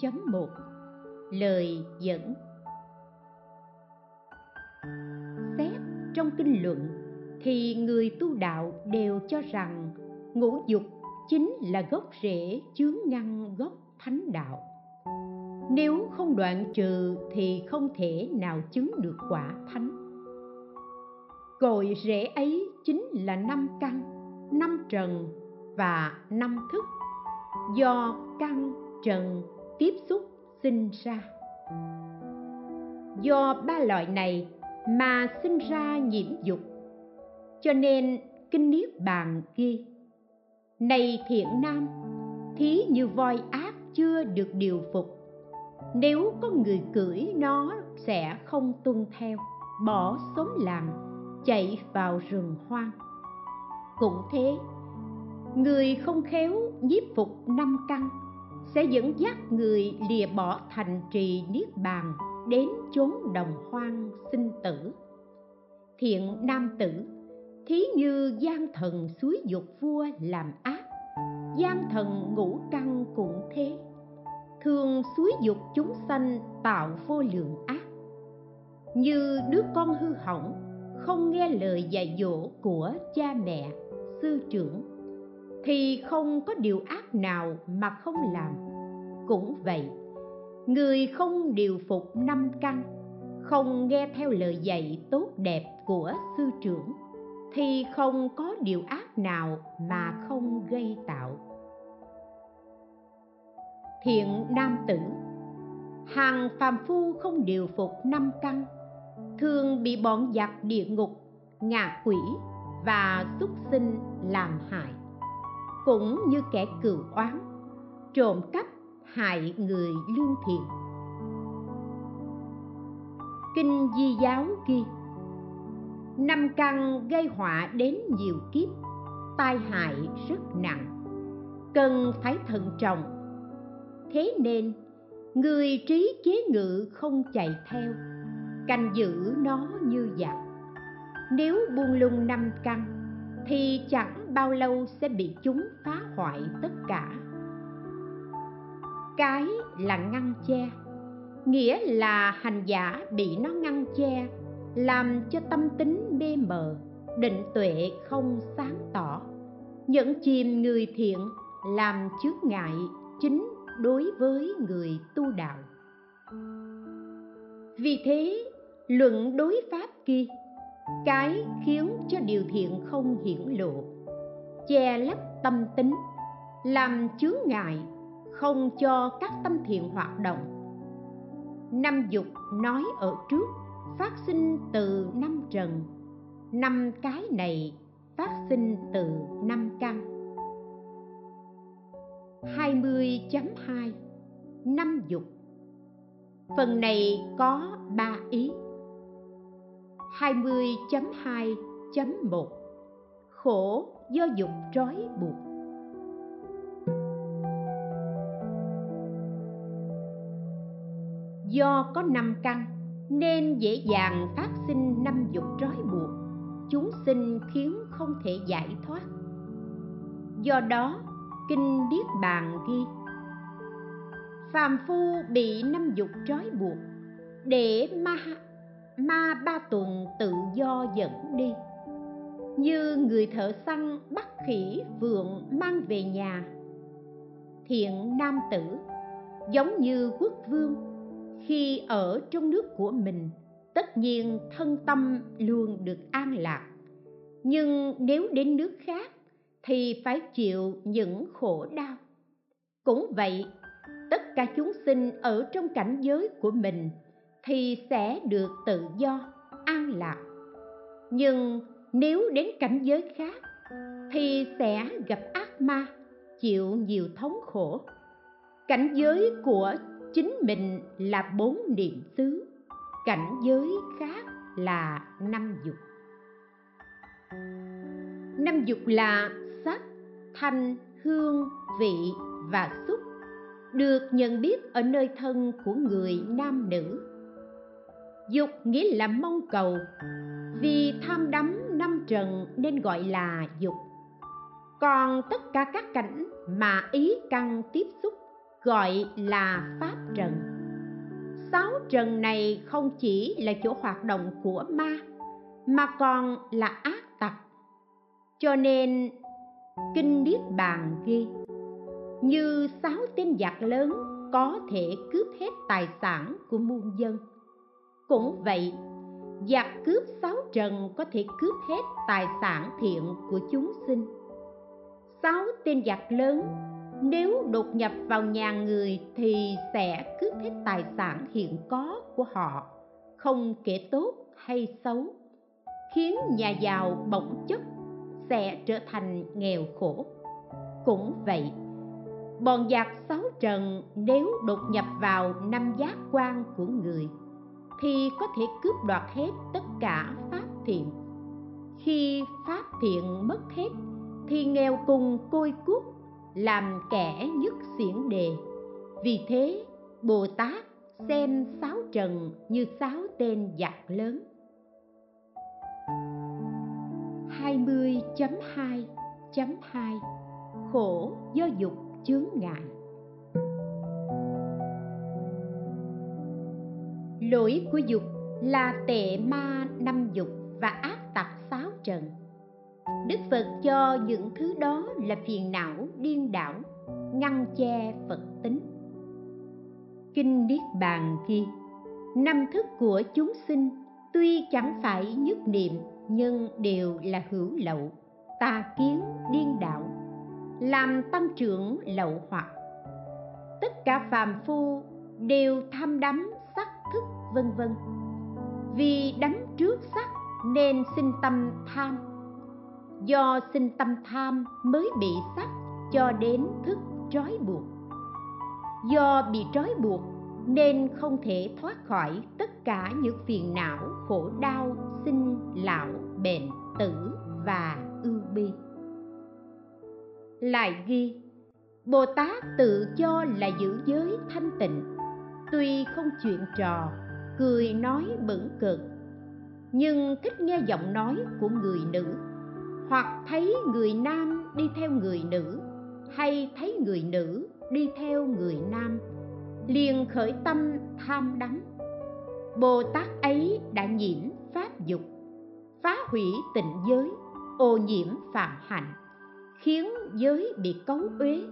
20.1 lời dẫn. Xét trong kinh luận thì người tu đạo đều cho rằng ngũ dục chính là gốc rễ chướng ngăn gốc thánh đạo. Nếu không đoạn trừ thì không thể nào chứng được quả thánh. Cội rễ ấy chính là năm căn, năm trần và năm thức. Do căn, trần tiếp xúc sinh ra. Do ba loại này mà sinh ra nhiễm dục, cho nên kinh niết bàn ghi, này thiện nam, thí như voi ác chưa được điều phục, nếu có người cưỡi nó sẽ không tuân theo, bỏ xóm làng, chạy vào rừng hoang. Cũng thế, người không khéo nhiếp phục năm căn sẽ dẫn dắt người lìa bỏ thành trì niết bàn đến chốn đồng hoang sinh tử. Thiện nam tử, thí như gian thần suối dục vua làm ác, gian thần ngũ căn cũng thế. Thường suối dục chúng sanh tạo vô lượng ác. Như đứa con hư hỏng, không nghe lời dạy dỗ của cha mẹ, sư trưởng thì không có điều ác nào mà không làm. Cũng vậy, người không điều phục năm căn, không nghe theo lời dạy tốt đẹp của sư trưởng, thì không có điều ác nào mà không gây tạo. Thiện nam tử, hàng phàm phu không điều phục năm căn, thường bị bọn giặc địa ngục, ngạ quỷ và súc sinh làm hại cũng như kẻ cừu oán, trộm cắp hại người lương thiện. Kinh di giáo ghi, năm căn gây họa đến nhiều kiếp, tai hại rất nặng, cần phải thận trọng. Thế nên, người trí chế ngự không chạy theo, canh giữ nó như giặc. Nếu buông lung năm căn, thì chẳng bao lâu sẽ bị chúng phá hoại tất cả? Cái là ngăn che, nghĩa là hành giả bị nó ngăn che, làm cho tâm tính mê mờ, định tuệ không sáng tỏ. Nhận chìm người thiện làm chướng ngại chính đối với người tu đạo. Vì thế, luận đối pháp kia, cái khiến cho điều thiện không hiển lộ che lấp tâm tính, làm chướng ngại, không cho các tâm thiện hoạt động. Năm dục nói ở trước, phát sinh từ năm trần. Năm cái này phát sinh từ năm căn. 20.2 năm dục. Phần này có ba ý. 20.2.1 Khổ do dục trói buộc. Do có năm căn, nên dễ dàng phát sinh năm dục trói buộc. Chúng sinh khiến không thể giải thoát. Do đó, kinh niết bàn ghi, phàm phu bị năm dục trói buộc, để ma ma ba tuần tự do dẫn đi như người thợ săn bắt khỉ vượn mang về nhà. Thiện nam tử, giống như quốc vương, khi ở trong nước của mình, tất nhiên thân tâm luôn được an lạc. Nhưng nếu đến nước khác, thì phải chịu những khổ đau. Cũng vậy, tất cả chúng sinh ở trong cảnh giới của mình thì sẽ được tự do, an lạc. Nhưng nếu đến cảnh giới khác, thì sẽ gặp ác ma, chịu nhiều thống khổ. Cảnh giới của chính mình là bốn niệm xứ, cảnh giới khác là năm dục. Năm dục là sắc, thanh, hương, vị và xúc, được nhận biết ở nơi thân của người nam nữ. Dục nghĩa là mong cầu, vì tham đắm năm trần nên gọi là dục. Còn tất cả các cảnh mà ý căn tiếp xúc gọi là pháp trần. Sáu trần này không chỉ là chỗ hoạt động của ma, mà còn là ác tặc cho nên, kinh niết bàn ghi, như sáu tên giặc lớn có thể cướp hết tài sản của muôn dân. Cũng vậy giặc cướp sáu trần có thể cướp hết tài sản thiện của chúng sinh. Sáu tên giặc lớn, nếu đột nhập vào nhà người thì sẽ cướp hết tài sản hiện có của họ, không kể tốt hay xấu, khiến nhà giàu bỗng chốc sẽ trở thành nghèo khổ. Cũng vậy, bọn giặc sáu trần nếu đột nhập vào năm giác quan của người thì có thể cướp đoạt hết tất cả pháp thiện. Khi pháp thiện mất hết, thì nghèo cùng côi cút làm kẻ nhất xiển đề. Vì thế, bồ tát xem sáu trần như sáu tên giặc lớn. 20.2.2 Khổ do dục chướng ngại. Lỗi của dục là tệ ma năm dục và ác tặc sáu trần. Đức Phật cho những thứ đó là phiền não, điên đảo, ngăn che Phật tính. Kinh Niết Bàn ghi, Năm thức của chúng sinh tuy chẳng phải nhất niệm, nhưng đều là hữu lậu, tà kiến điên đảo, làm tăng trưởng lậu hoặc. Tất cả phàm phu đều tham đắm sắc thức vân vân. Vì đắm trước sắc nên sinh tâm tham. Do sinh tâm tham mới bị sắc cho đến thức trói buộc. Do bị trói buộc nên không thể thoát khỏi tất cả những phiền não, khổ đau, sinh lão, bệnh, tử và ưu bi. Lại ghi, bồ tát tự cho là giữ giới thanh tịnh, tuy không chuyện trò cười nói bẩn cợt nhưng thích nghe giọng nói của người nữ, hoặc thấy người nam đi theo người nữ, hay thấy người nữ đi theo người nam, liền khởi tâm tham đắm. Bồ tát ấy đã nhiễm pháp dục, phá hủy tịnh giới, ô nhiễm phạm hạnh, khiến giới bị cấu uế,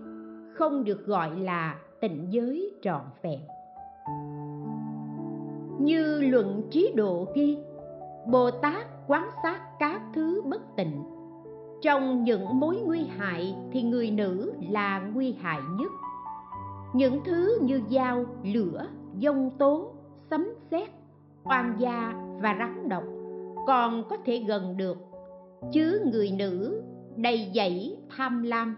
không được gọi là tịnh giới trọn vẹn như luận trí độ ghi bồ tát quán sát các thứ bất tịnh. Trong những mối nguy hại thì người nữ là nguy hại nhất. Những thứ như dao, lửa, dông tố, sấm sét, oan gia và rắn độc còn có thể gần được, chứ người nữ đầy dẫy tham lam,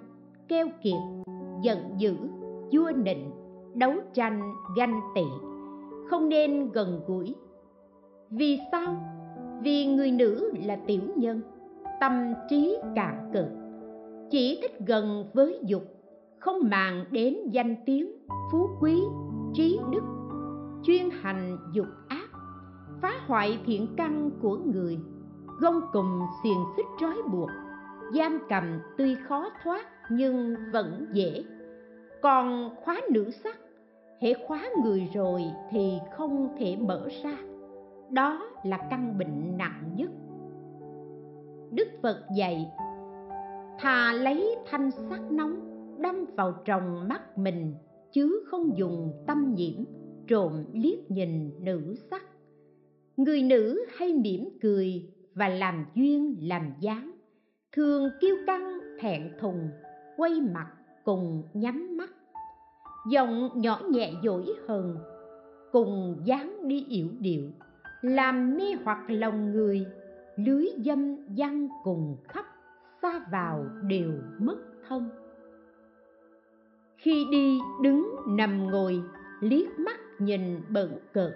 keo kiệt, giận dữ vua nịnh, đấu tranh ganh tị không nên gần gũi. Vì sao? Vì người nữ là tiểu nhân, tâm trí cạn cực chỉ thích gần với dục, không màng đến danh tiếng, phú quý, trí đức, chuyên hành dục ác, phá hoại thiện căn của người, gông cùm xiềng xích trói buộc, giam cầm tuy khó thoát nhưng vẫn dễ. Còn khóa nữ sắc hễ khóa người rồi thì không thể mở ra. Đó là căn bệnh nặng nhất. Đức phật dạy, thà lấy thanh sắc nóng đâm vào tròng mắt mình, chứ không dùng tâm nhiễm, trộm liếc nhìn nữ sắc. Người nữ hay mỉm cười và làm duyên, làm dáng, thường kiêu căng thẹn thùng, quay mặt cùng nhắm mắt giọng nhỏ nhẹ dỗi hờn, cùng dáng đi yểu điệu, làm mê hoặc lòng người, lưới dâm văng cùng khắp, xa vào đều mất thân khi đi đứng nằm ngồi, liếc mắt nhìn bận cợt,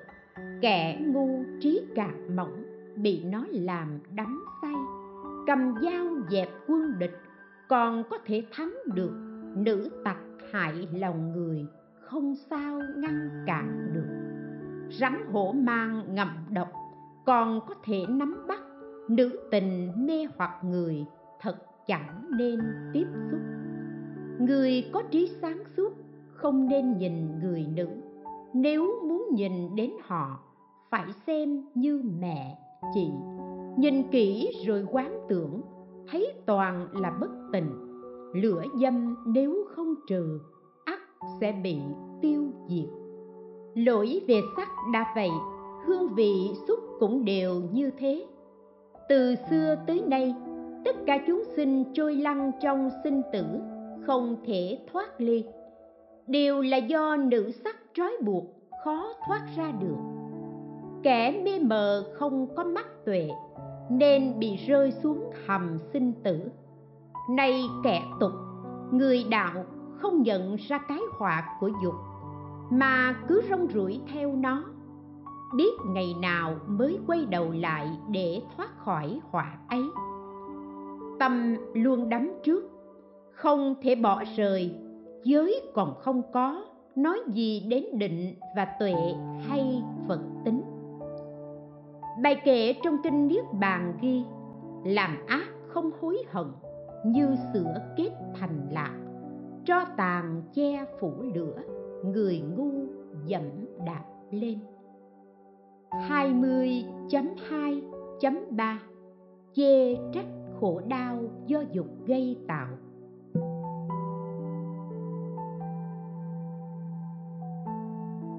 kẻ ngu trí cạc mỏng bị nó làm đắm say. Cầm dao dẹp quân địch, còn có thể thắng được nữ tặc hại lòng người, không sao ngăn cản được. Rắn hổ mang ngậm độc, còn có thể nắm bắt. Nữ tình mê hoặc người, thật chẳng nên tiếp xúc. Người có trí sáng suốt, không nên nhìn người nữ. Nếu muốn nhìn đến họ, phải xem như mẹ, chị. Nhìn kỹ rồi quán tưởng, thấy toàn là bất tình lửa dâm nếu không trừ, ắt sẽ bị tiêu diệt. Lỗi về sắc đã vậy, hương vị xúc cũng đều như thế. Từ xưa tới nay, tất cả chúng sinh trôi lăn trong sinh tử, không thể thoát ly. Đều là do nữ sắc trói buộc, khó thoát ra được. Kẻ mê mờ không có mắt tuệ, nên bị rơi xuống hầm sinh tử nay kẻ tục, người đạo không nhận ra cái họa của dục, mà cứ rong ruổi theo nó. Biết ngày nào mới quay đầu lại để thoát khỏi họa ấy. Tâm luôn đắm trước, không thể bỏ rời, giới còn không có, nói gì đến định và tuệ hay phật tính. Bài kệ trong kinh niết bàn ghi, làm ác không hối hận như sữa kết thành lạc, cho tàn che phủ lửa, người ngu dẫm đạp lên. 20.2.3 chê trách khổ đau do dục gây tạo.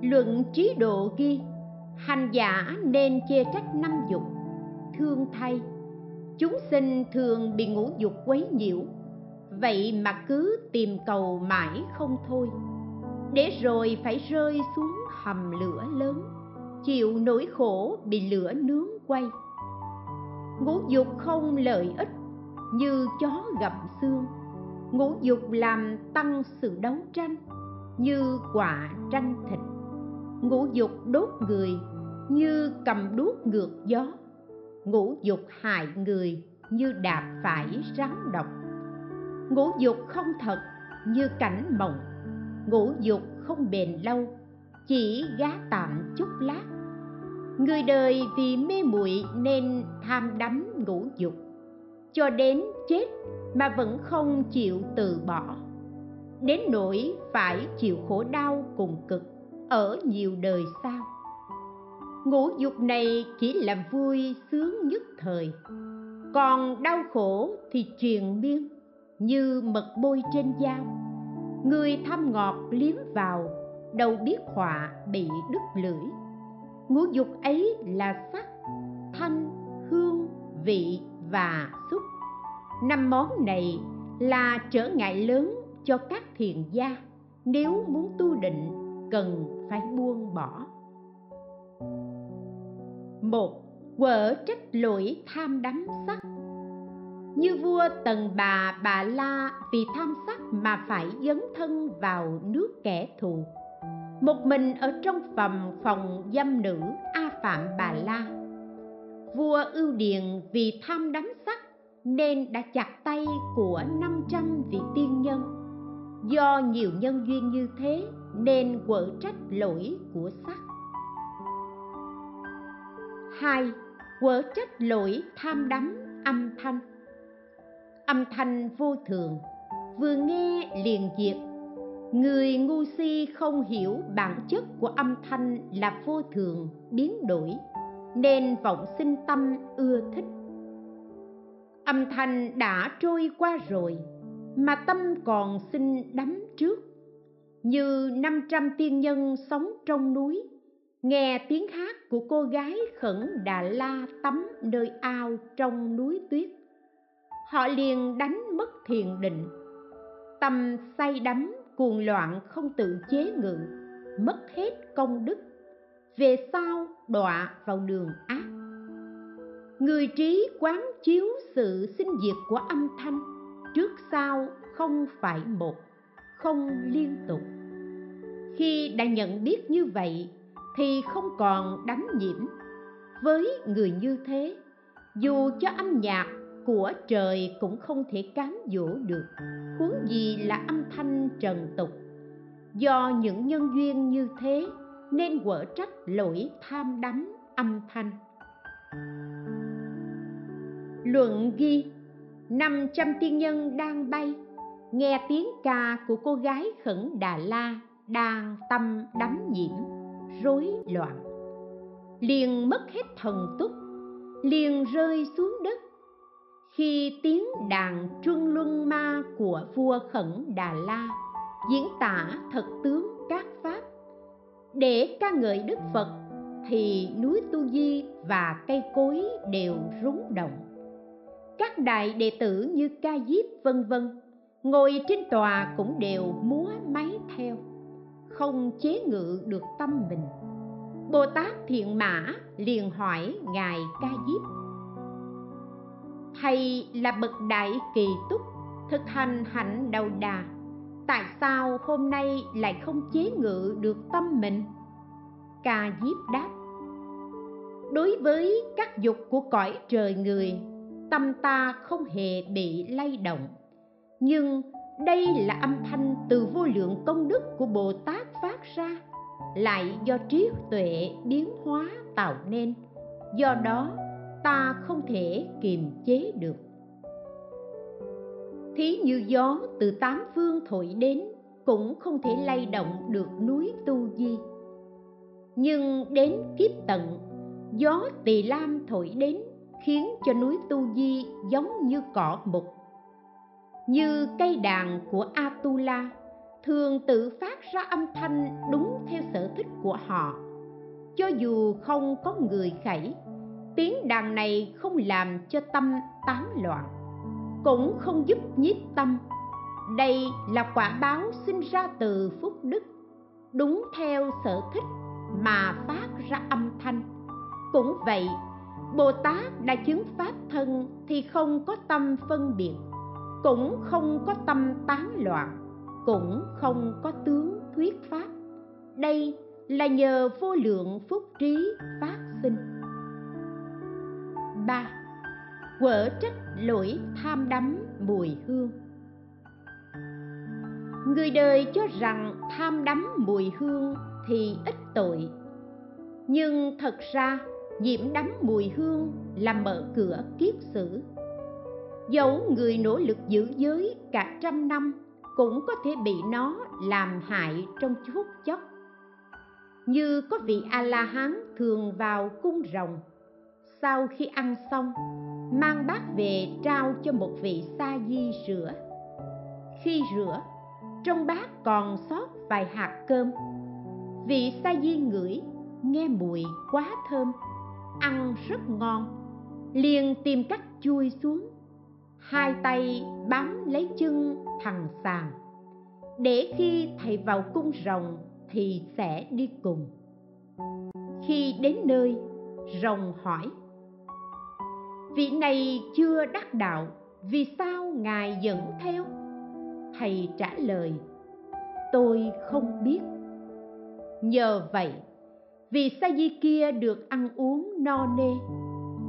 Luận trí độ ghi, hành giả nên chê trách năm dục, thương thay chúng sinh thường bị ngũ dục quấy nhiễu. Vậy mà cứ tìm cầu mãi không thôi. Để rồi phải rơi xuống hầm lửa lớn, chịu nỗi khổ bị lửa nướng quay. Ngũ dục không lợi ích như chó gặm xương. Ngũ dục làm tăng sự đấu tranh như quả tranh thịt. Ngũ dục đốt người như cầm đuốc ngược gió ngũ dục hại người như đạp phải rắn độc. Ngũ dục không thật như cảnh mộng. Ngũ dục không bền lâu, chỉ gá tạm chút lát. Người đời vì mê muội nên tham đắm ngũ dục. Cho đến chết mà vẫn không chịu từ bỏ. Đến nỗi phải chịu khổ đau cùng cực ở nhiều đời sau ngũ dục này chỉ là vui sướng nhất thời. Còn đau khổ thì truyền miên, như mật bôi trên dao. Người thăm ngọt liếm vào, đâu biết họa bị đứt lưỡi. Ngũ dục ấy là sắc, thanh, hương, vị và xúc. Năm món này là trở ngại lớn cho các thiền gia. Nếu muốn tu định, cần phải buông bỏ một, quở trách lỗi tham đắm sắc. Như vua tần bà bà la, vì tham sắc mà phải dấn thân vào nước kẻ thù. Một mình ở trong phòng phòng giam nữ a phạm bà la. Vua ưu điền vì tham đắm sắc nên đã chặt tay của 500 vị tiên nhân. Do nhiều nhân duyên như thế nên quở trách lỗi của sắc hai, quở trách lỗi tham đắm âm thanh. Âm thanh vô thường, vừa nghe liền diệt. Người ngu si không hiểu bản chất của âm thanh là vô thường, biến đổi, nên vọng sinh tâm ưa thích. Âm thanh đã trôi qua rồi, mà tâm còn sinh đắm trước. Như năm trăm tiên nhân sống trong núi nghe tiếng hát của cô gái khẩn đà la tắm nơi ao trong núi tuyết. Họ liền đánh mất thiền định. Tâm say đắm, cuồng loạn không tự chế ngự, mất hết công đức. Về sau, đọa vào đường ác. Người trí quán chiếu sự sinh diệt của âm thanh, trước sau không phải một, không liên tục. Khi đã nhận biết như vậy thì không còn đắm nhiễm. Với người như thế, dù cho âm nhạc của trời cũng không thể cám dỗ được. Huống gì là âm thanh trần tục. Do những nhân duyên như thế nên quở trách lỗi tham đắm âm thanh. Luận ghi, năm trăm tiên nhân đang bay, nghe tiếng ca của cô gái khẩn đà la đang tâm đắm nhiễm rối loạn. Liền mất hết thần túc, liền rơi xuống đất. Khi tiếng đàn truân luân ma của vua khẩn đà la diễn tả thật tướng các pháp, để ca ngợi đức phật, thì núi tu di và cây cối đều rúng động. Các đại đệ tử như ca diếp, vân vân, ngồi trên tòa cũng đều múa máy theo không chế ngự được tâm mình. Bồ tát thiện mã liền hỏi ngài ca diếp, thầy là bậc đại kỳ túc, thực hành hạnh đầu đà, tại sao hôm nay lại không chế ngự được tâm mình? Ca diếp đáp, đối với các dục của cõi trời người, tâm ta không hề bị lay động, nhưng đây là âm thanh từ vô lượng công đức của bồ tát phát ra, lại do trí tuệ biến hóa tạo nên. Do đó, ta không thể kiềm chế được. Thí như gió từ tám phương thổi đến, cũng không thể lay động được núi tu di. Nhưng đến kiếp tận, gió tỳ lam thổi đến, khiến cho núi tu di giống như cỏ mục như cây đàn của atula, thường tự phát ra âm thanh đúng theo sở thích của họ. Cho dù không có người khẩy, tiếng đàn này không làm cho tâm tán loạn, cũng không giúp nhiếp tâm. Đây là quả báo sinh ra từ phúc đức, đúng theo sở thích mà phát ra âm thanh. Cũng vậy, bồ tát đã chứng pháp thân thì không có tâm phân biệt cũng không có tâm tán loạn, cũng không có tướng thuyết pháp. Đây là nhờ vô lượng phúc trí phát sinh. Ba, quở trách lỗi tham đắm mùi hương. Người đời cho rằng tham đắm mùi hương thì ít tội. Nhưng thật ra nhiễm đắm mùi hương là mở cửa kiết sử dẫu người nỗ lực giữ giới cả trăm năm cũng có thể bị nó làm hại trong phút chốc. Như có vị a la hán thường vào cung rồng, sau khi ăn xong, mang bát về trao cho một vị sa di rửa. Khi rửa, trong bát còn sót vài hạt cơm. Vị sa di ngửi, nghe mùi quá thơm, ăn rất ngon, liền tìm cách chui xuống hai tay bám lấy chân thằng sàn để khi thầy vào cung rồng thì sẽ đi cùng. Khi đến nơi, rồng hỏi, vị này chưa đắc đạo, vì sao ngài dẫn theo? Thầy trả lời, tôi không biết. Nhờ vậy, vì sa di kia được ăn uống no nê,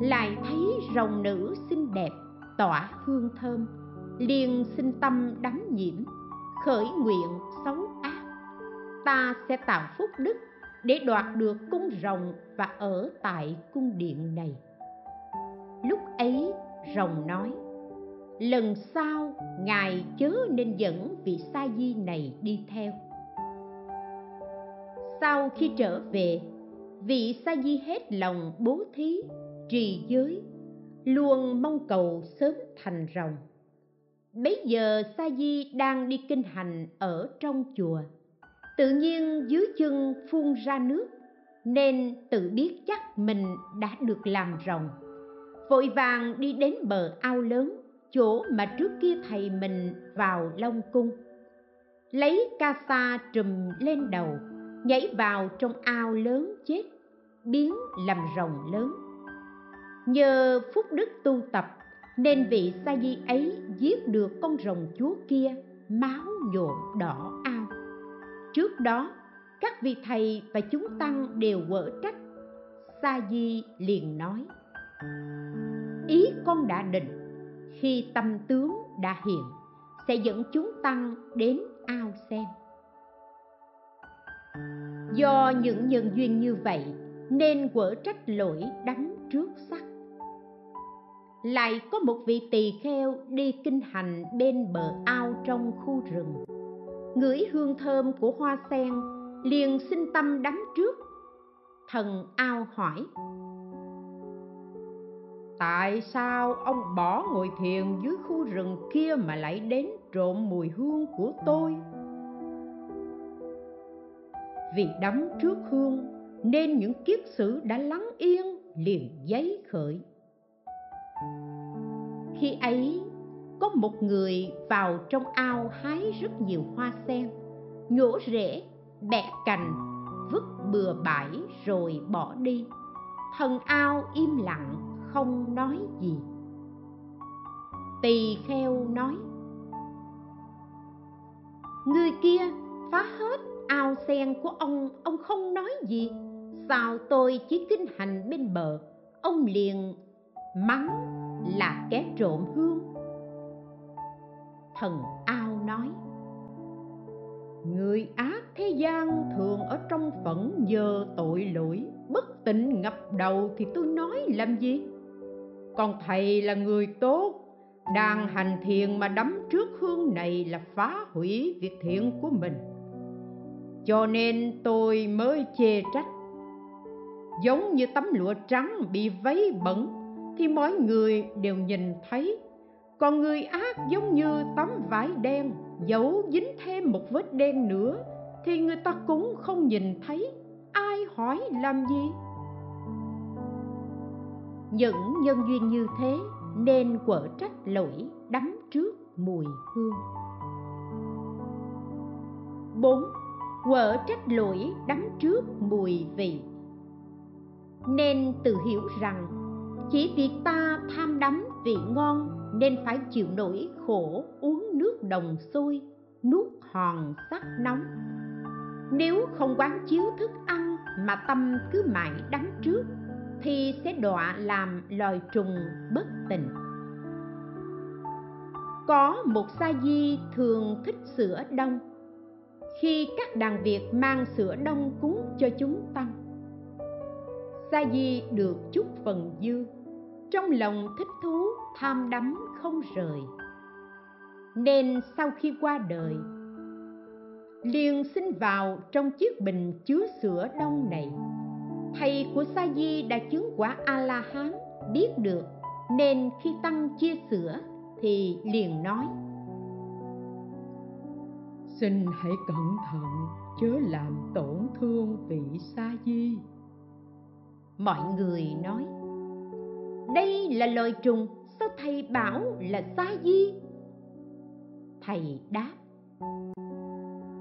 lại thấy rồng nữ xinh đẹp tỏa hương thơm, liền sinh tâm đắm nhiễm, khởi nguyện xấu ác. Ta sẽ tạo phúc đức để đoạt được cung rồng và ở tại cung điện này. Lúc ấy, rồng nói, lần sau, ngài chớ nên dẫn vị sa di này đi theo. Sau khi trở về, vị sa di hết lòng bố thí trì giới luôn mong cầu sớm thành rồng. Bấy giờ sa di đang đi kinh hành ở trong chùa. Tự nhiên dưới chân phun ra nước, nên tự biết chắc mình đã được làm rồng. Vội vàng đi đến bờ ao lớn, chỗ mà trước kia thầy mình vào long cung. Lấy ca sa trùm lên đầu, nhảy vào trong ao lớn chết, biến làm rồng lớn nhờ phúc đức tu tập, nên vị sa di ấy giết được con rồng chúa kia, máu nhộn đỏ ao. Trước đó, các vị thầy và chúng tăng đều quở trách. Sa di liền nói, ý con đã định, khi tâm tướng đã hiện, sẽ dẫn chúng tăng đến ao xem. Do những nhân duyên như vậy, nên quở trách lỗi đánh trước sắc lại có một vị tỳ kheo đi kinh hành bên bờ ao trong khu rừng. Ngửi hương thơm của hoa sen, liền sinh tâm đắm trước. Thần ao hỏi, tại sao ông bỏ ngồi thiền dưới khu rừng kia mà lại đến trộm mùi hương của tôi? Vì đắm trước hương, nên những kiết sử đã lắng yên liền giấy khởi khi ấy, có một người vào trong ao hái rất nhiều hoa sen. Nhổ rễ bẻ cành, vứt bừa bãi rồi bỏ đi. Thần ao im lặng, không nói gì. Tỳ kheo nói, người kia phá hết ao sen của ông ông không nói gì. Sao tôi chỉ kinh hành bên bờ? Ông liền mắng là kẻ trộm hương. Thần ao nói, người ác thế gian thường ở trong phẫn nhờ tội lỗi, bất tịnh ngập đầu thì tôi nói làm gì? Còn thầy là người tốt, đang hành thiền mà đắm trước hương này là phá hủy việc thiện của mình. Cho nên tôi mới chê trách. Giống như tấm lụa trắng bị vấy bẩn thì mọi người đều nhìn thấy. Còn người ác giống như tấm vải đen dẫu dính thêm một vết đen nữa thì người ta cũng không nhìn thấy. Ai hỏi làm gì? Những nhân duyên như thế nên quở trách lỗi đắm trước mùi hương. Bốn, quở trách lỗi đắm trước mùi vị. Nên tự hiểu rằng chỉ vì ta tham đắm vị ngon nên phải chịu nỗi khổ uống nước đồng sôi, nuốt hòn sắt nóng. Nếu không quán chiếu thức ăn mà tâm cứ mãi đắm trước, thì sẽ đọa làm loài trùng bất tình. Có một sa di thường thích sữa đông. Khi các đàn việt mang sữa đông cúng cho chúng tăng, sa di được chút phần dư trong lòng thích thú tham đắm không rời. Nên sau khi qua đời liền sinh vào trong chiếc bình chứa sữa đông này. Thầy của sa di đã chứng quả a la hán biết được nên khi tăng chia sữa thì liền nói xin hãy cẩn thận chớ làm tổn thương vị sa di mọi người nói đây là lời trùng sao thầy bảo là sa di? Thầy đáp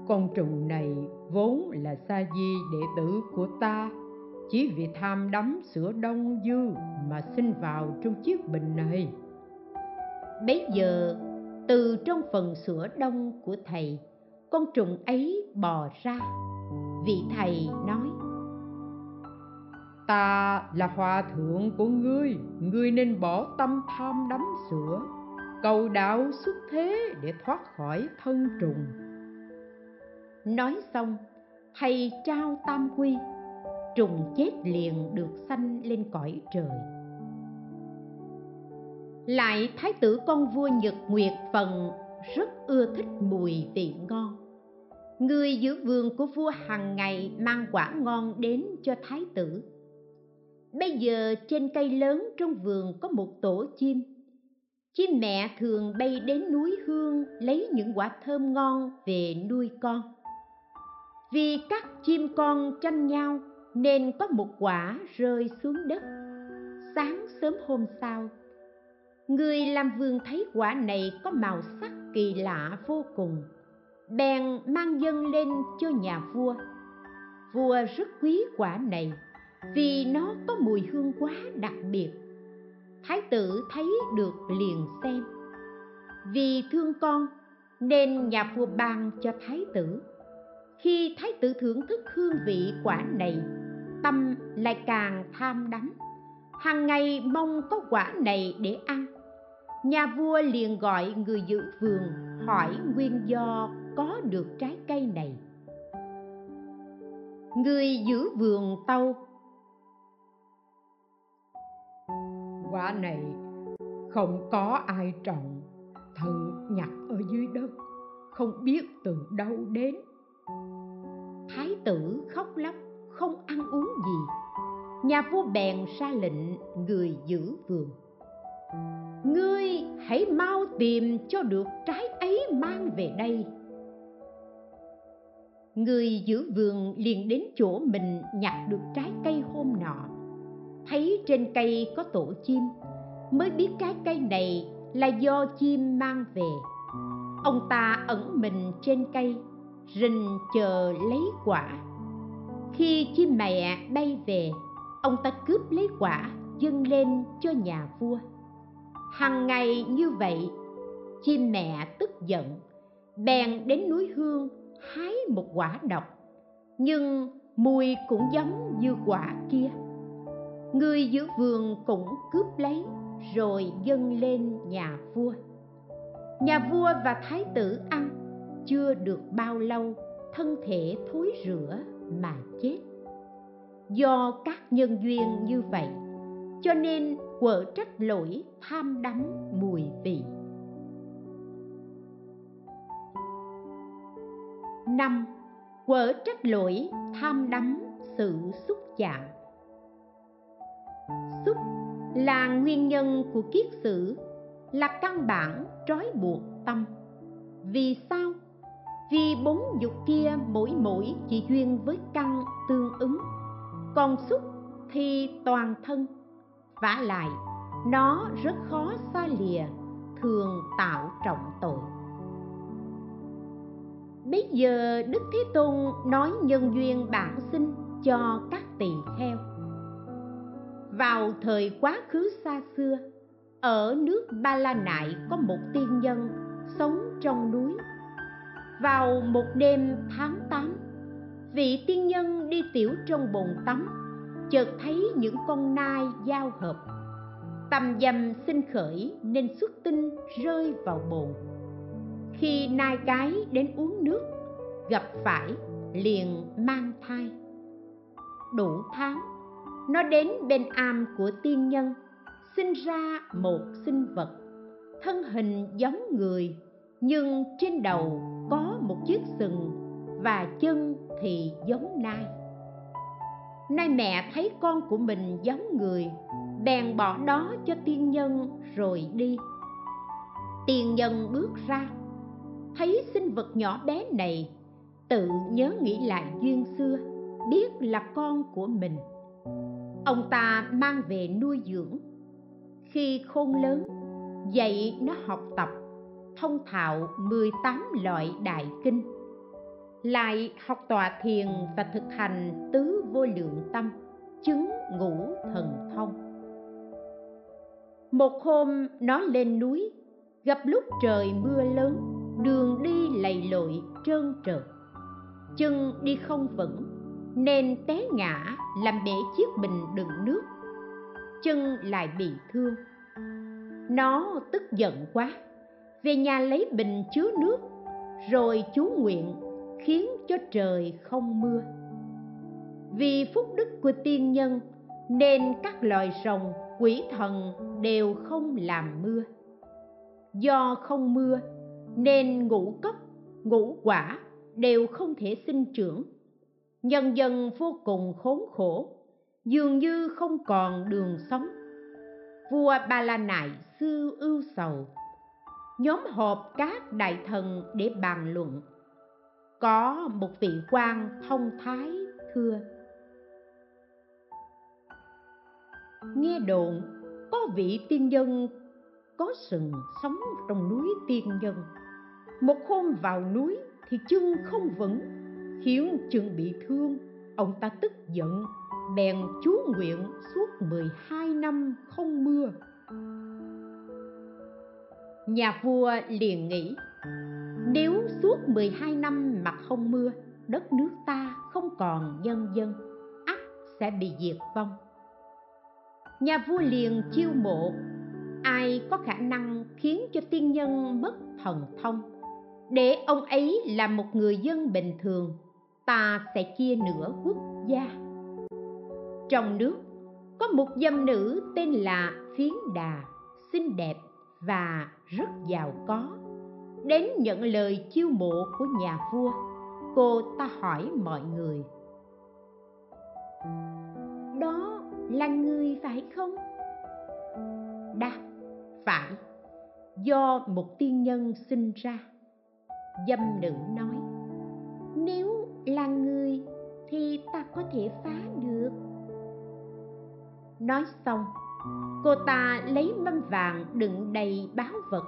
con trùng này vốn là sa di đệ tử của ta. Chỉ vì tham đắm sữa đông dư mà sinh vào trong chiếc bình này. Bấy giờ từ trong phần sữa đông của thầy con trùng ấy bò ra. Vị thầy nói ta là hòa thượng của ngươi ngươi nên bỏ tâm tham đắm sữa. Cầu đạo xuất thế để thoát khỏi thân trùng. Nói xong thầy trao tam quy, trùng chết liền được sanh lên cõi trời. Lại thái tử con vua nhật nguyệt phần rất ưa thích mùi vị ngon. Người giữ vườn của vua hàng ngày mang quả ngon đến cho thái tử bây giờ trên cây lớn trong vườn có một tổ chim. Chim mẹ thường bay đến núi hương lấy những quả thơm ngon về nuôi con. Vì các chim con tranh nhau nên có một quả rơi xuống đất. Sáng sớm hôm sau, người làm vườn thấy quả này có màu sắc kỳ lạ vô cùng. Bèn mang dâng lên cho nhà vua. Vua rất quý quả này vì nó có mùi hương quá đặc biệt. Thái tử thấy được liền xem. Vì thương con, nên nhà vua ban cho thái tử. Khi thái tử thưởng thức hương vị quả này, tâm lại càng tham đắm. Hàng ngày mong có quả này để ăn. Nhà vua liền gọi người giữ vườn, hỏi nguyên do có được trái cây này. Người giữ vườn tâu quả này, không có ai trồng thần nhặt ở dưới đất, không biết từ đâu đến. Thái tử khóc lóc, không ăn uống gì. Nhà vua bèn ra lệnh người giữ vườn. Ngươi hãy mau tìm cho được trái ấy mang về đây. Người giữ vườn liền đến chỗ mình nhặt được trái cây hôm nọ thấy trên cây có tổ chim, mới biết cái cây này là do chim mang về. Ông ta ẩn mình trên cây, rình chờ lấy quả. Khi chim mẹ bay về, ông ta cướp lấy quả, dâng lên cho nhà vua. Hằng ngày như vậy, chim mẹ tức giận, bèn đến núi hương hái một quả độc. Nhưng mùi cũng giống như quả kia người giữ vườn cũng cướp lấy, rồi dâng lên nhà vua. Nhà vua và thái tử ăn, chưa được bao lâu, thân thể thối rữa mà chết. Do các nhân duyên như vậy, cho nên quở trách lỗi tham đắm mùi vị. Năm, quở trách lỗi tham đắm sự xúc chạm xúc là nguyên nhân của kiết sử, là căn bản trói buộc tâm. Vì sao? Vì bốn dục kia mỗi mỗi chỉ duyên với căn tương ứng. Còn xúc thì toàn thân. Vả lại, nó rất khó xa lìa, thường tạo trọng tội. Bây giờ đức thế tôn nói nhân duyên bản sinh cho các tỳ kheo vào thời quá khứ xa xưa, ở nước ba la nại có một tiên nhân sống trong núi. Vào một đêm tháng tám, vị tiên nhân đi tiểu trong bồn tắm, chợt thấy những con nai giao hợp. Tầm dầm sinh khởi nên xuất tinh rơi vào bồn. Khi nai cái đến uống nước, gặp phải liền mang thai. Đủ tháng nó đến bên am của tiên nhân, sinh ra một sinh vật. Thân hình giống người, nhưng trên đầu có một chiếc sừng và chân thì giống nai. Nay mẹ thấy con của mình giống người, bèn bỏ đó cho tiên nhân rồi đi. Tiên nhân bước ra, thấy sinh vật nhỏ bé này, tự nhớ nghĩ lại duyên xưa, biết là con của mình ông ta mang về nuôi dưỡng. Khi khôn lớn, dạy nó học tập, thông thạo 18 loại đại kinh. Lại học tọa thiền và thực hành tứ vô lượng tâm, chứng ngũ thần thông. Một hôm, nó lên núi, gặp lúc trời mưa lớn, đường đi lầy lội trơn trượt. Chân đi không vững nên té ngã, làm bể chiếc bình đựng nước. Chân lại bị thương. Nó tức giận quá. Về nhà lấy bình chứa nước, rồi chú nguyện khiến cho trời không mưa. Vì phúc đức của tiên nhân, nên các loài rồng, quỷ thần đều không làm mưa. Do không mưa, nên ngũ cốc, ngũ quả đều không thể sinh trưởng nhân dân vô cùng khốn khổ, dường như không còn đường sống. Vua ba la nại, sư ưu sầu, nhóm họp các đại thần để bàn luận. Có một vị quan thông thái thưa, nghe đồn, có vị tiên nhân có sừng sống trong núi tiên nhân. Một hôm vào núi thì chân không vững khiến chừng bị thương, ông ta tức giận, bèn chú nguyện suốt 12 năm không mưa. Nhà vua liền nghĩ, nếu suốt 12 năm mà không mưa, đất nước ta không còn nhân dân, ắt sẽ bị diệt vong. Nhà vua liền chiêu mộ, ai có khả năng khiến cho tiên nhân mất thần thông? Để ông ấy là một người dân bình thường ta sẽ chia nửa quốc gia. Trong nước, có một dâm nữ tên là phiến đà, xinh đẹp và rất giàu có. Đến nhận lời chiêu mộ của nhà vua, cô ta hỏi mọi người, đó là người phải không? Đáp phải. Do một tiên nhân sinh ra, dâm nữ nói thể phá được. Nói xong, cô ta lấy mâm vàng đựng đầy báo vật,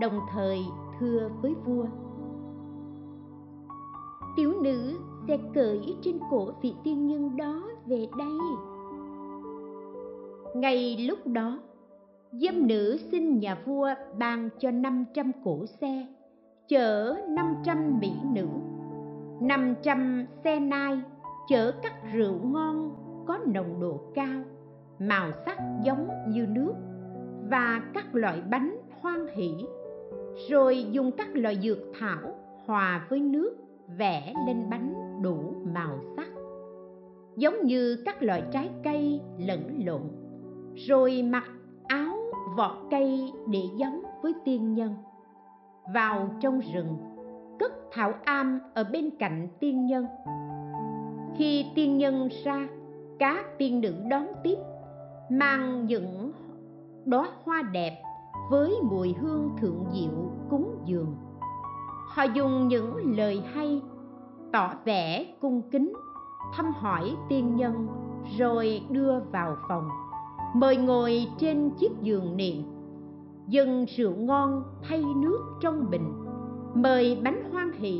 đồng thời thưa với vua. Tiểu nữ sẽ cởi trên cổ vị tiên nhân đó về đây. Ngay lúc đó, dâm nữ xin nhà vua ban cho 500 cổ xe, chở 500 mỹ nữ 500 xe nai chở các rượu ngon có nồng độ cao, màu sắc giống như nước và các loại bánh hoan hỷ, rồi dùng các loại dược thảo hòa với nước vẽ lên bánh đủ màu sắc. Giống như các loại trái cây lẫn lộn, rồi mặc áo vỏ cây để giống với tiên nhân. Vào trong rừng, cất thảo am ở bên cạnh tiên nhân khi tiên nhân ra, các tiên nữ đón tiếp, mang những đóa hoa đẹp với mùi hương thượng diệu cúng dường. Họ dùng những lời hay, tỏ vẻ cung kính, thăm hỏi tiên nhân, rồi đưa vào phòng, mời ngồi trên chiếc giường niệm dâng rượu ngon thay nước trong bình, mời bánh hoan hỷ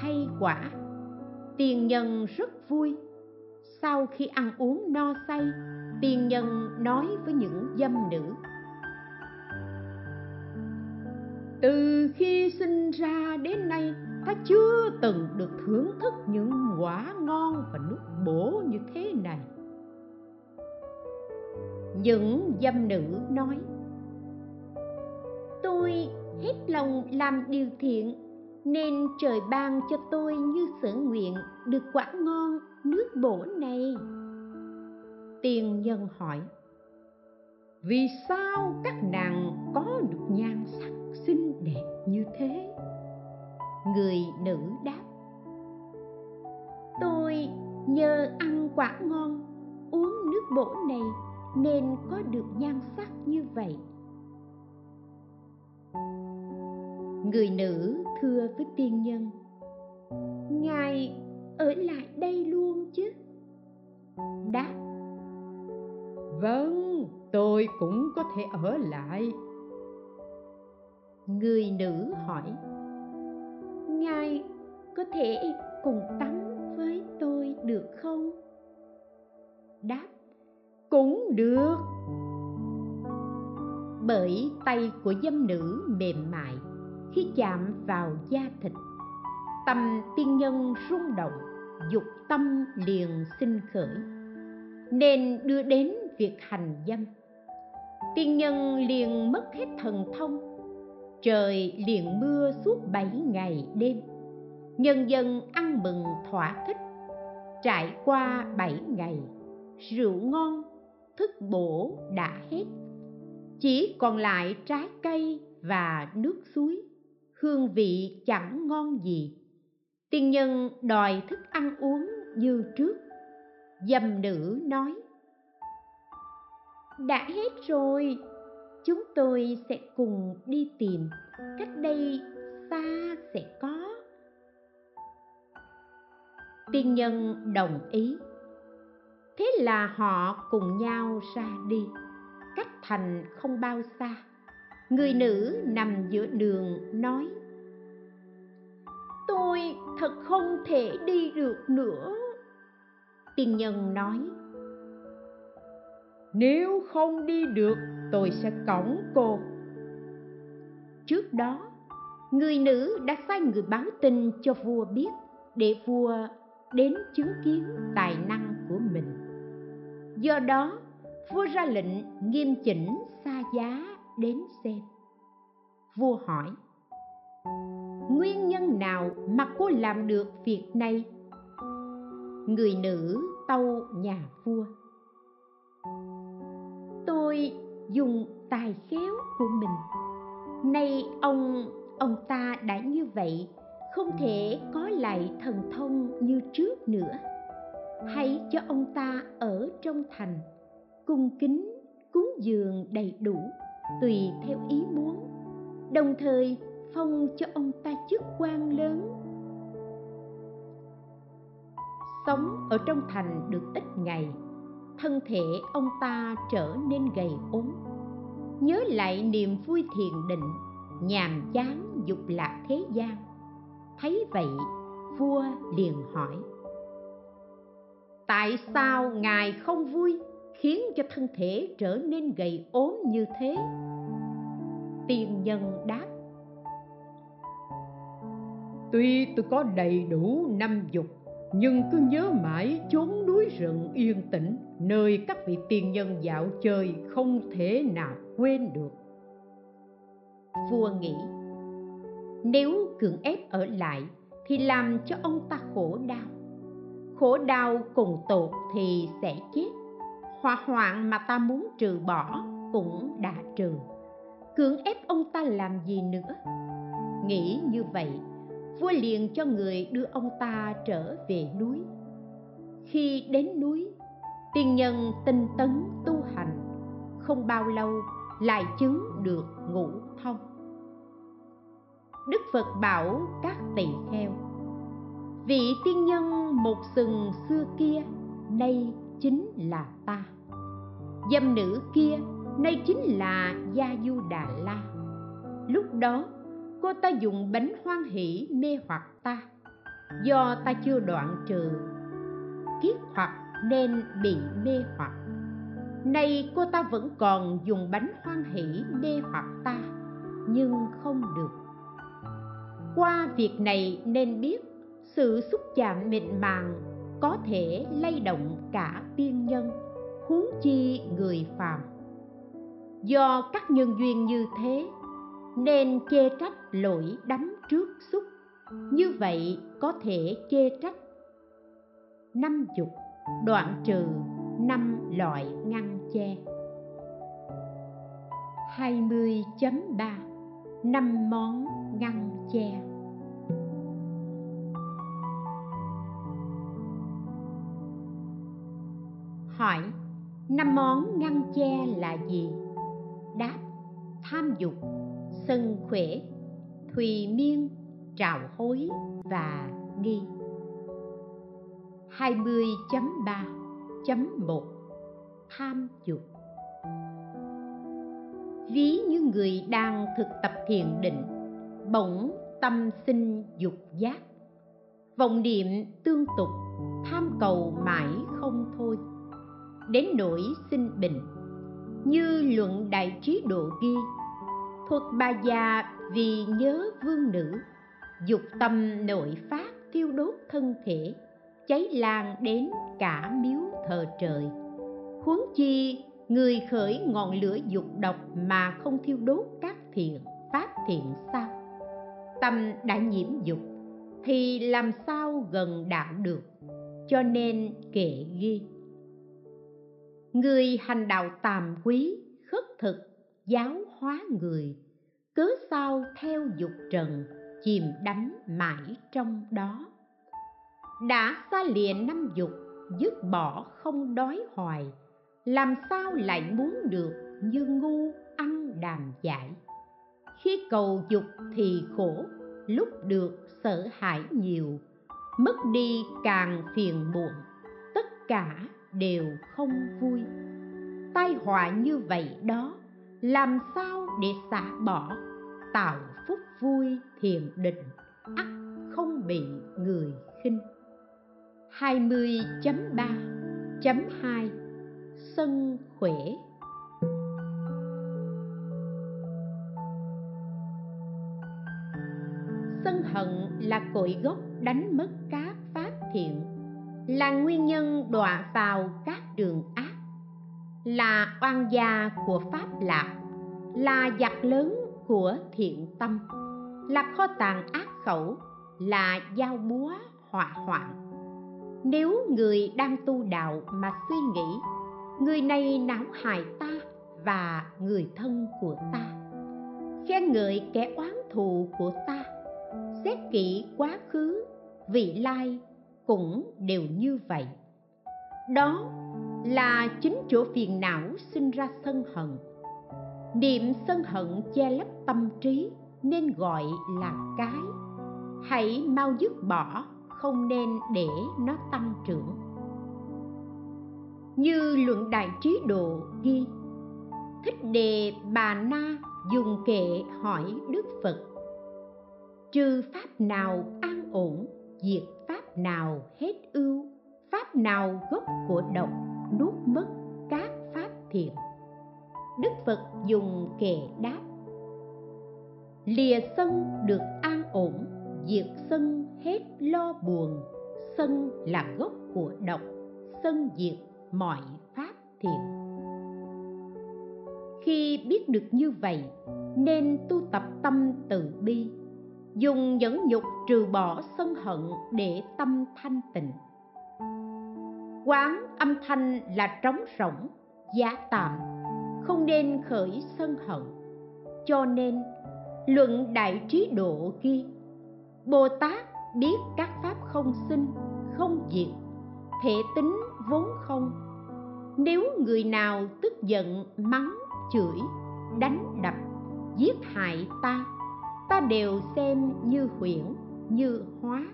thay quả tiền nhân rất vui. Sau khi ăn uống no say, tiền nhân nói với những dâm nữ. Từ khi sinh ra đến nay, ta chưa từng được thưởng thức những quả ngon và nước bổ như thế này. Những dâm nữ nói, tôi hết lòng làm điều thiện, nên trời ban cho tôi như sở nguyện được quả ngon nước bổ này. Tiên nhân hỏi vì sao các nàng có được nhan sắc xinh đẹp như thế? Người nữ đáp tôi nhờ ăn quả ngon uống nước bổ này nên có được nhan sắc như vậy. Người nữ thưa với tiên nhân ngài ở lại đây luôn chứ? Đáp. Vâng tôi cũng có thể ở lại. Người nữ hỏi. Ngài có thể cùng tắm với tôi được không? Đáp. Cũng được. Bởi tay của dâm nữ mềm mại khi chạm vào da thịt tâm tiên nhân rung động dục tâm liền sinh khởi, nên đưa đến việc hành dâm. Tiên nhân liền mất hết thần thông, trời liền mưa suốt bảy ngày đêm. Nhân dân ăn mừng thỏa thích, trải qua bảy ngày, rượu ngon, thức bổ đã hết. Chỉ còn lại trái cây và nước suối, hương vị chẳng ngon gì tiên nhân đòi thức ăn uống như trước. Dâm nữ nói, đã hết rồi, chúng tôi sẽ cùng đi tìm. Cách đây xa sẽ có. Tiên nhân đồng ý. Thế là họ cùng nhau ra đi. Cách thành không bao xa. Người nữ nằm giữa đường nói tôi thật không thể đi được nữa. Tiên nhân nói nếu không đi được tôi sẽ cõng cô. Trước đó người nữ đã sai người báo tin cho vua biết để vua đến chứng kiến tài năng của mình. Do đó vua ra lệnh nghiêm chỉnh xa giá đến xem. Vua hỏi nguyên nhân nào mà cô làm được việc này? Người nữ tâu nhà vua. Tôi dùng tài khéo của mình. Nay ông ông ta đã như vậy, không thể có lại thần thông như trước nữa. Hãy cho ông ta ở trong thành, cung kính, cúng dường đầy đủ, tùy theo ý muốn. Đồng thời phong cho ông ta chức quan lớn. Sống ở trong thành được ít ngày, thân thể ông ta trở nên gầy ốm. Nhớ lại niềm vui thiền định, nhàm chán dục lạc thế gian. Thấy vậy, vua liền hỏi, tại sao ngài không vui, khiến cho thân thể trở nên gầy ốm như thế? Tiên nhân đáp tuy tôi có đầy đủ năm dục, nhưng cứ nhớ mãi chốn núi rừng yên tĩnh, nơi các vị tiên nhân dạo chơi không thể nào quên được. Vua nghĩ, nếu cưỡng ép ở lại thì làm cho ông ta khổ đau. Khổ đau cùng tột thì sẽ chết. Hỏa hoạn mà ta muốn trừ bỏ cũng đã trừ. Cưỡng ép ông ta làm gì nữa? Nghĩ như vậy vua liền cho người đưa ông ta trở về núi. Khi đến núi, tiên nhân tinh tấn tu hành, không bao lâu lại chứng được ngũ thông. Đức phật bảo các tỳ kheo, vị tiên nhân một sừng xưa kia, nay chính là ta. Dâm nữ kia, nay chính là gia du đà la. Lúc đó cô ta dùng bánh hoan hỷ mê hoặc ta. Do ta chưa đoạn trừ kiết hoặc nên bị mê hoặc. Nay cô ta vẫn còn dùng bánh hoan hỷ mê hoặc ta, nhưng không được. Qua việc này nên biết sự xúc chạm mịn màng có thể lay động cả tiên nhân, huống chi người phàm. Do các nhân duyên như thế nên chê trách lỗi đắm trước xúc. Như vậy có thể chê trách. Năm dục, đoạn trừ năm loại ngăn che. 20.3 năm món ngăn che. Hỏi, năm món ngăn che là gì? Đáp, tham dục sân khỏe, thùy miên, trào hối và nghi. 20.3.1 Tham dục. Ví như người đang thực tập thiền định, Bỗng tâm sinh dục giác. Vọng niệm tương tục, Tham cầu mãi không thôi. Đến nỗi sinh bình Như luận đại trí độ ghi thuật bà già vì nhớ vương nữ. Dục tâm nội phát thiêu đốt thân thể, cháy lan đến cả miếu thờ trời. Huống chi, người khởi ngọn lửa dục độc mà không thiêu đốt các thiện pháp thiện sao? Tâm đã nhiễm dục thì làm sao gần đạo được? Cho nên kệ ghi. Người hành đạo tàm quý, khất thực, giáo hóa người, cớ sao theo dục trần, chìm đắm mãi trong đó. Đã xa lìa năm dục, dứt bỏ không đói hoài, làm sao lại muốn được như ngu ăn đàm giải? Khi cầu dục thì khổ, lúc được sợ hãi nhiều, mất đi càng phiền muộn, tất cả đều không vui. Tai họa như vậy đó làm sao để xả bỏ tạo phúc vui thiền định ắt không bị người khinh? 20.3.2 Sân khỏe. Sân hận là cội gốc đánh mất các pháp thiện, Là nguyên nhân đọa vào các đường ác là oan gia của pháp lạc là giặc lớn của thiện tâm, là kho tàng ác khẩu, là dao búa hỏa hoạn. Nếu người đang tu đạo mà suy nghĩ, người này não hại ta và người thân của ta. Khen ngợi kẻ oán thù của ta, xét kỹ quá khứ, vị lai cũng đều như vậy. Đó là chính chỗ phiền não sinh ra sân hận. Niệm sân hận che lấp tâm trí nên gọi là cái. Hãy mau dứt bỏ, không nên để nó tăng trưởng. Như luận đại trí độ ghi, thích đề bà na dùng kệ hỏi đức phật, trừ pháp nào an ổn, diệt pháp nào hết ưu? Pháp nào gốc của độc? Nuốt mất các pháp thiện. Đức phật dùng kệ đáp, lìa sân được an ổn, diệt sân hết lo buồn. Sân là gốc của độc, sân diệt mọi pháp thiện. Khi biết được như vậy, nên tu tập tâm từ bi, dùng nhẫn nhục trừ bỏ sân hận để tâm thanh tịnh quán âm thanh là trống rỗng, giá tạm, không nên khởi sân hận. Cho nên, luận đại trí độ ghi, bồ tát biết các pháp không sinh, không diệt, thể tính vốn không. Nếu người nào tức giận, mắng, chửi, đánh đập, giết hại ta ta đều xem như huyễn như hóa.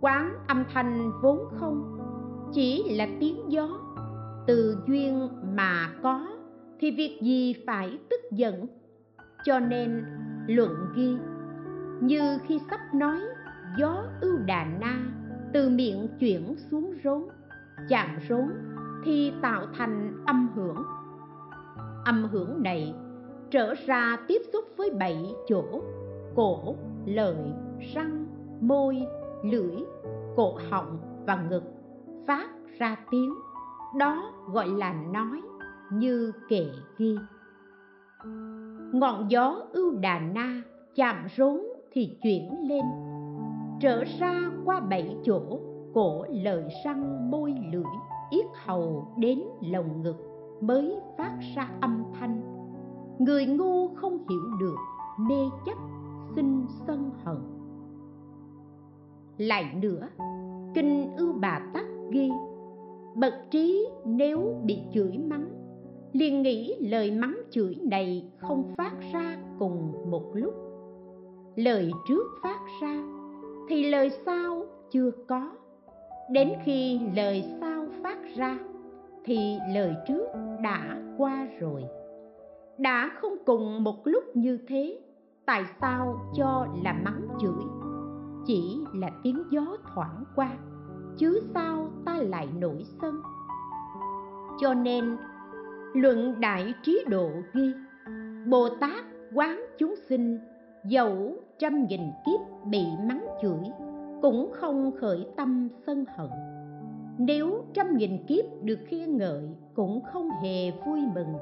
Quán âm thanh vốn không chỉ là tiếng gió. Từ duyên mà có, thì việc gì phải tức giận? Cho nên, luận ghi, như khi sắp nói, gió ưu đà na, từ miệng chuyển xuống rốn, chạm rốn thì tạo thành âm hưởng. Âm hưởng này trở ra tiếp xúc với bảy chỗ, cổ lợi răng, môi, lưỡi, cổ họng và ngực phát ra tiếng, đó gọi là nói như kệ ghi ngọn gió ưu đà na chạm rốn thì chuyển lên, trở ra qua bảy chỗ, cổ lời răng môi lưỡi, yết hầu đến lồng ngực mới phát ra âm thanh. Người ngu không hiểu được, mê chấp, sinh sân hận. Lại nữa, kinh ưu bà tắc ghê. Bậc trí nếu bị chửi mắng, liền nghĩ lời mắng chửi này không phát ra cùng một lúc. Lời trước phát ra thì lời sau chưa có. Đến khi lời sau phát ra thì lời trước đã qua rồi. Đã không cùng một lúc như thế, tại sao cho là mắng chửi? Chỉ là tiếng gió thoảng qua chứ sao ta lại nổi sân? Cho nên, luận đại trí độ ghi, bồ tát quán chúng sinh dẫu trăm nghìn kiếp bị mắng chửi, cũng không khởi tâm sân hận. Nếu trăm nghìn kiếp được khen ngợi cũng không hề vui mừng.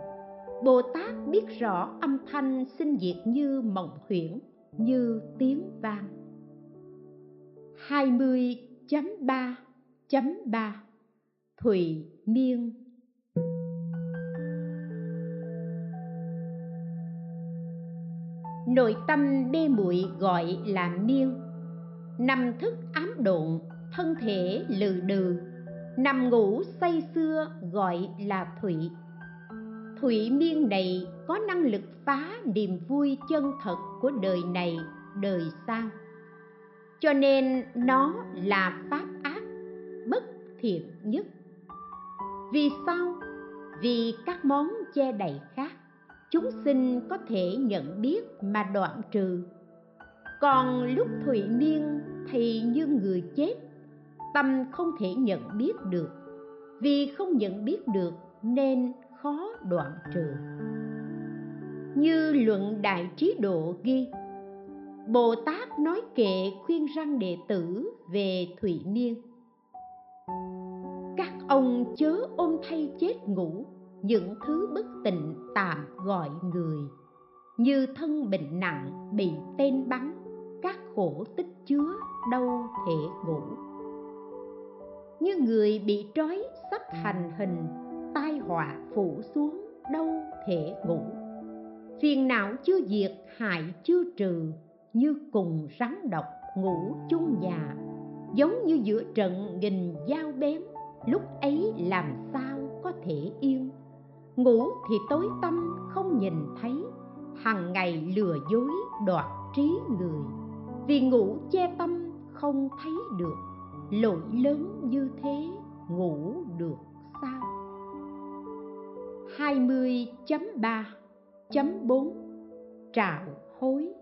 Bồ tát biết rõ âm thanh sinh diệt như mộng huyễn, như tiếng vang. 1.3.3 Thùy Miên. Nội tâm đê muội gọi là miên. Nằm thức ám độn, thân thể lừ đừ. Nằm ngủ say xưa gọi là thủy. Thủy miên này có năng lực phá niềm vui chân thật của đời này, đời sau cho nên nó là pháp ác, bất thiện nhất. Vì sao? Vì các món che đậy khác, chúng sinh có thể nhận biết mà đoạn trừ. Còn lúc thủy miên thì như người chết, tâm không thể nhận biết được. Vì không nhận biết được nên khó đoạn trừ. Như luận đại trí độ ghi bồ tát nói kệ khuyên răng đệ tử về thủy miên. Các ông chớ ôm thay chết ngủ, những thứ bất tịnh tạm gọi người. Như thân bệnh nặng bị tên bắn, các khổ tích chứa đâu thể ngủ. Như người bị trói sắp hành hình, tai họa phủ xuống đâu thể ngủ. Phiền não chưa diệt, hại chưa trừ như cùng rắn độc ngủ chung nhà. Giống như giữa trận nghìn dao bén lúc ấy làm sao có thể yên. Ngủ thì tối tâm không nhìn thấy, hằng ngày lừa dối đoạt trí người. Vì ngủ che tâm, không thấy được, lỗi lớn như thế ngủ được sao? 20.3.4 Trạo hối.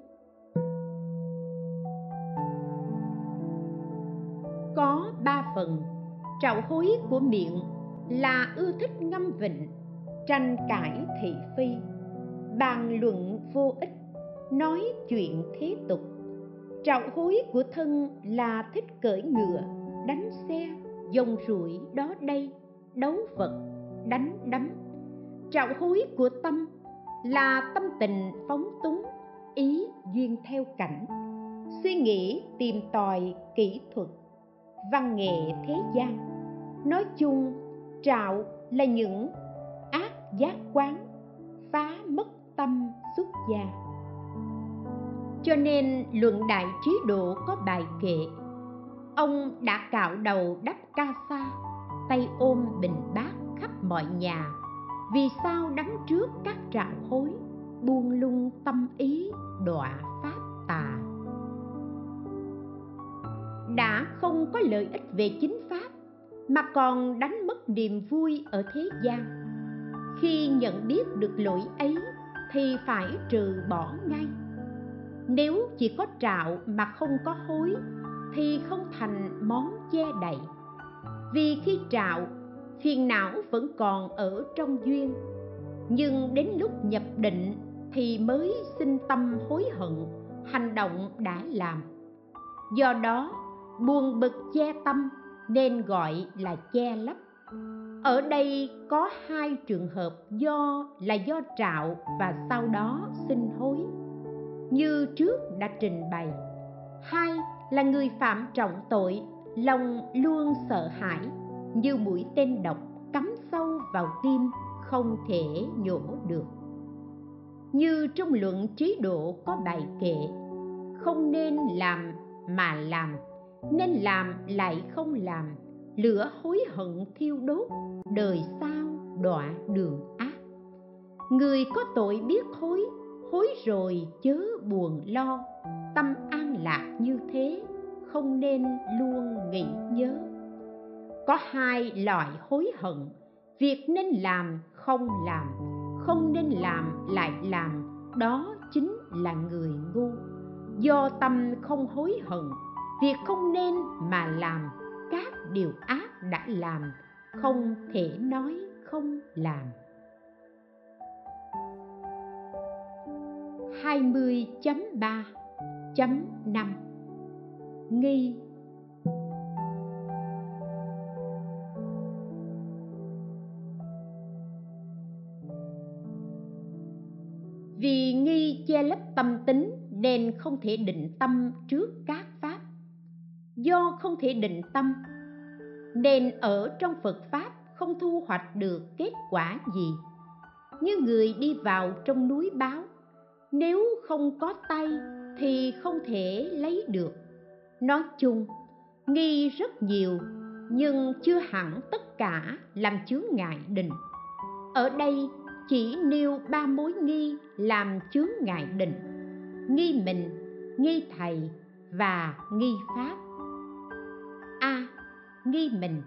Có ba phần. Trạo hối của miệng là ưa thích ngâm vịnh, tranh cãi thị phi. Bàn luận vô ích, nói chuyện thế tục. Trạo hối của thân là thích cởi ngựa, đánh xe, dòng rủi đó đây, đấu vật, đánh đấm. Trạo hối của tâm là tâm tình phóng túng, ý duyên theo cảnh. Suy nghĩ tìm tòi kỹ thuật văn nghệ thế gian nói chung, trạo là những ác giác quán, phá mất tâm xuất gia. Cho nên luận đại trí độ có bài kệ, ông đã cạo đầu đắp ca sa, tay ôm bình bát khắp mọi nhà. Vì sao đắng trước các trạo hối, buông lung tâm ý đọa đã không có lợi ích về chính pháp, mà còn đánh mất niềm vui ở thế gian. Khi nhận biết được lỗi ấy, thì phải trừ bỏ ngay. Nếu chỉ có trạo mà không có hối, thì không thành món che đậy. Vì khi trạo, phiền não vẫn còn ở trong duyên. Nhưng đến lúc nhập định, thì mới sinh tâm hối hận, hành động đã làm. Do đó buồn bực che tâm nên gọi là che lấp. Ở đây có hai trường hợp do là do trạo và sau đó sinh hối. Như trước đã trình bày, hai là người phạm trọng tội, lòng luôn sợ hãi, như mũi tên độc cắm sâu vào tim không thể nhổ được. Như trong luận trí độ có bài kệ, không nên làm mà làm nên làm lại không làm, lửa hối hận thiêu đốt, đời sao đọa đường ác. Người có tội biết hối hối rồi chớ buồn lo. Tâm an lạc như thế, không nên luôn nghĩ nhớ. Có hai loại hối hận, việc nên làm, không làm. Không nên làm, lại làm, đó chính là người ngu. Do tâm không hối hận việc không nên mà làm các điều ác đã làm, không thể nói không làm. 20.3.5 Nghi. Vì nghi che lấp tâm tính nên không thể định tâm trước các Do không thể định tâm, nên ở trong Phật Pháp không thu hoạch được kết quả gì. Như người đi vào trong núi báo, nếu không có tay thì không thể lấy được. Nói chung, nghi rất nhiều, nhưng chưa hẳn tất cả làm chướng ngại định. Ở đây chỉ nêu ba mối nghi làm chướng ngại định, nghi mình, nghi thầy và nghi pháp a. Nghi mình.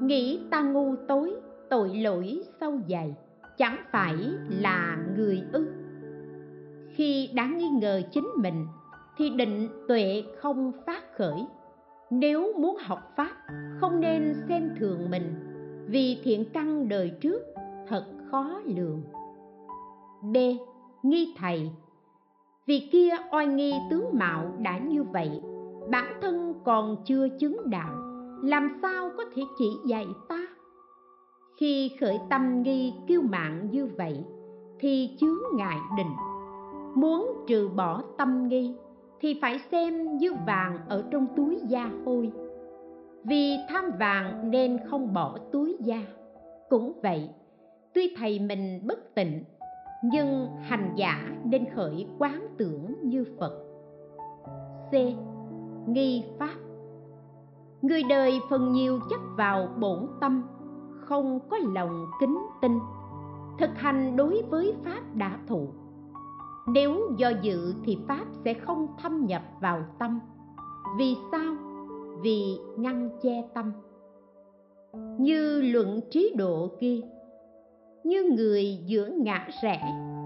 Nghĩ ta ngu tối, tội lỗi sâu dày chẳng phải là người ư. Khi đã nghi ngờ chính mình, thì định tuệ không phát khởi. Nếu muốn học pháp, không nên xem thường mình, vì thiện căn đời trước thật khó lường. B. Nghi thầy. Vì kia oai nghi tướng mạo đã như vậy, bản thân còn chưa chứng đạo, làm sao có thể chỉ dạy ta? Khi khởi tâm nghi kiêu mạng như vậy, thì chướng ngại định. Muốn trừ bỏ tâm nghi, thì phải xem như vàng ở trong túi da hôi. Vì tham vàng nên không bỏ túi da. Cũng vậy, tuy thầy mình bất tịnh, nhưng hành giả nên khởi quán tưởng như phật. C nghi pháp. Người đời phần nhiều chấp vào bổn tâm, không có lòng kính tinh thực hành đối với pháp đã thụ. Nếu do dự thì pháp sẽ không thâm nhập vào tâm. Vì sao? Vì ngăn che tâm. Như luận trí độ kia, như người giữa ngã rẽ,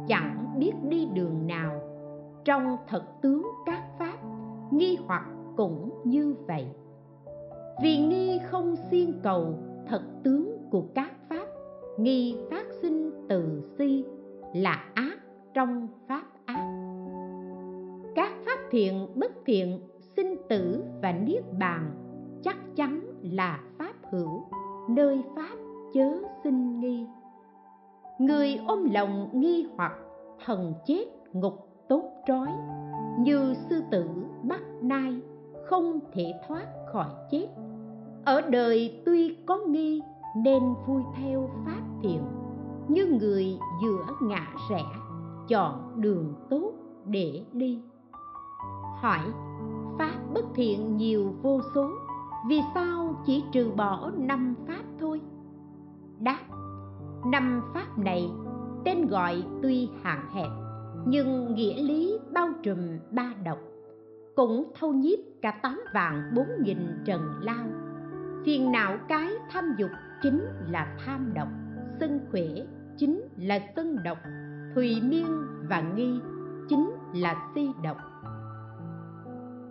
chẳng biết đi đường nào, trong thật tướng các pháp, nghi hoặc cũng như vậy. Vì nghi không xiên cầu thật tướng của các pháp, nghi phát sinh từ si là ác trong pháp ác. Các pháp thiện, bất thiện, sinh tử và niết bàn chắc chắn là pháp hữu, nơi pháp chớ sinh nghi. Người ôm lòng nghi hoặc thần chết ngục tốt trói, như sư tử bắt nai không thể thoát khỏi chết. Ở đời tuy có nghi nên vui theo pháp thiện như người giữa ngã rẽ chọn đường tốt để đi. Hỏi, pháp bất thiện nhiều vô số, vì sao chỉ trừ bỏ năm pháp thôi? Đáp, năm pháp này tên gọi tuy hạn hẹp, nhưng nghĩa lý bao trùm ba độc cũng thâu nhiếp cả tám vạn bốn nghìn trần lao. Phiền não cái tham dục chính là tham độc sân khỏe chính là sân độc, thùy miên và nghi chính là si độc.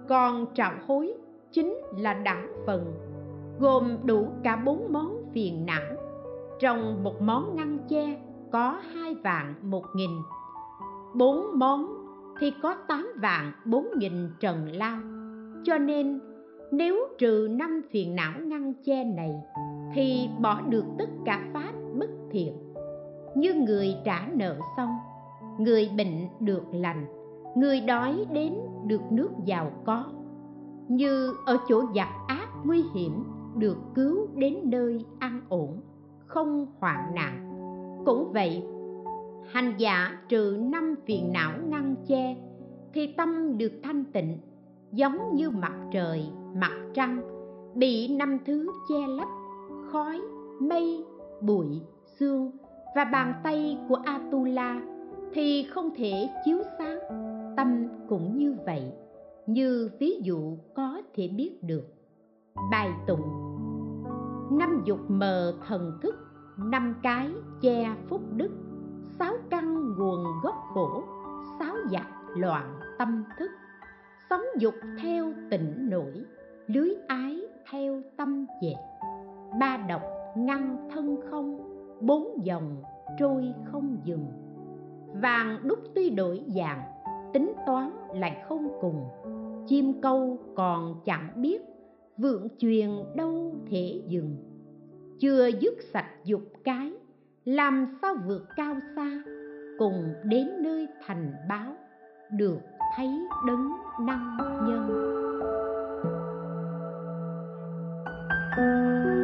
Còn trạo hối chính là đẳng phần, gồm đủ cả bốn món phiền não. Trong một món ngăn che có hai vạn một nghìn, bốn món thì có tám vạn bốn nghìn trần lao. Cho nên, nếu trừ năm phiền não ngăn che này, thì bỏ được tất cả pháp bất thiện. Như người trả nợ xong, người bệnh được lành, người đói đến được nước giàu có. Như ở chỗ giặc ác nguy hiểm được cứu đến nơi an ổn, không hoạn nạn. Cũng vậy hành giả trừ năm phiền não ngăn che, thì tâm được thanh tịnh, giống như mặt trời, mặt trăng, bị năm thứ che lấp, khói, mây, bụi xương và bàn tay của atula thì không thể chiếu sáng. Tâm cũng như vậy, như ví dụ có thể biết được. Bài tụng. Năm dục mờ thần thức, năm cái che phúc đức sáu căn nguồn gốc khổ sáu giặc loạn tâm thức. Sống dục theo tịnh nổi, lưới ái theo tâm dệt ba độc ngăn thân không, bốn dòng trôi không dừng. Vàng đúc tuy đổi dạng, tính toán lại không cùng. Chim câu còn chẳng biết, vượng truyền đâu thể dừng. Chưa dứt sạch dục cái làm sao vượt cao xa, cùng đến nơi thành báo, được thấy đấng năng nhân. thank you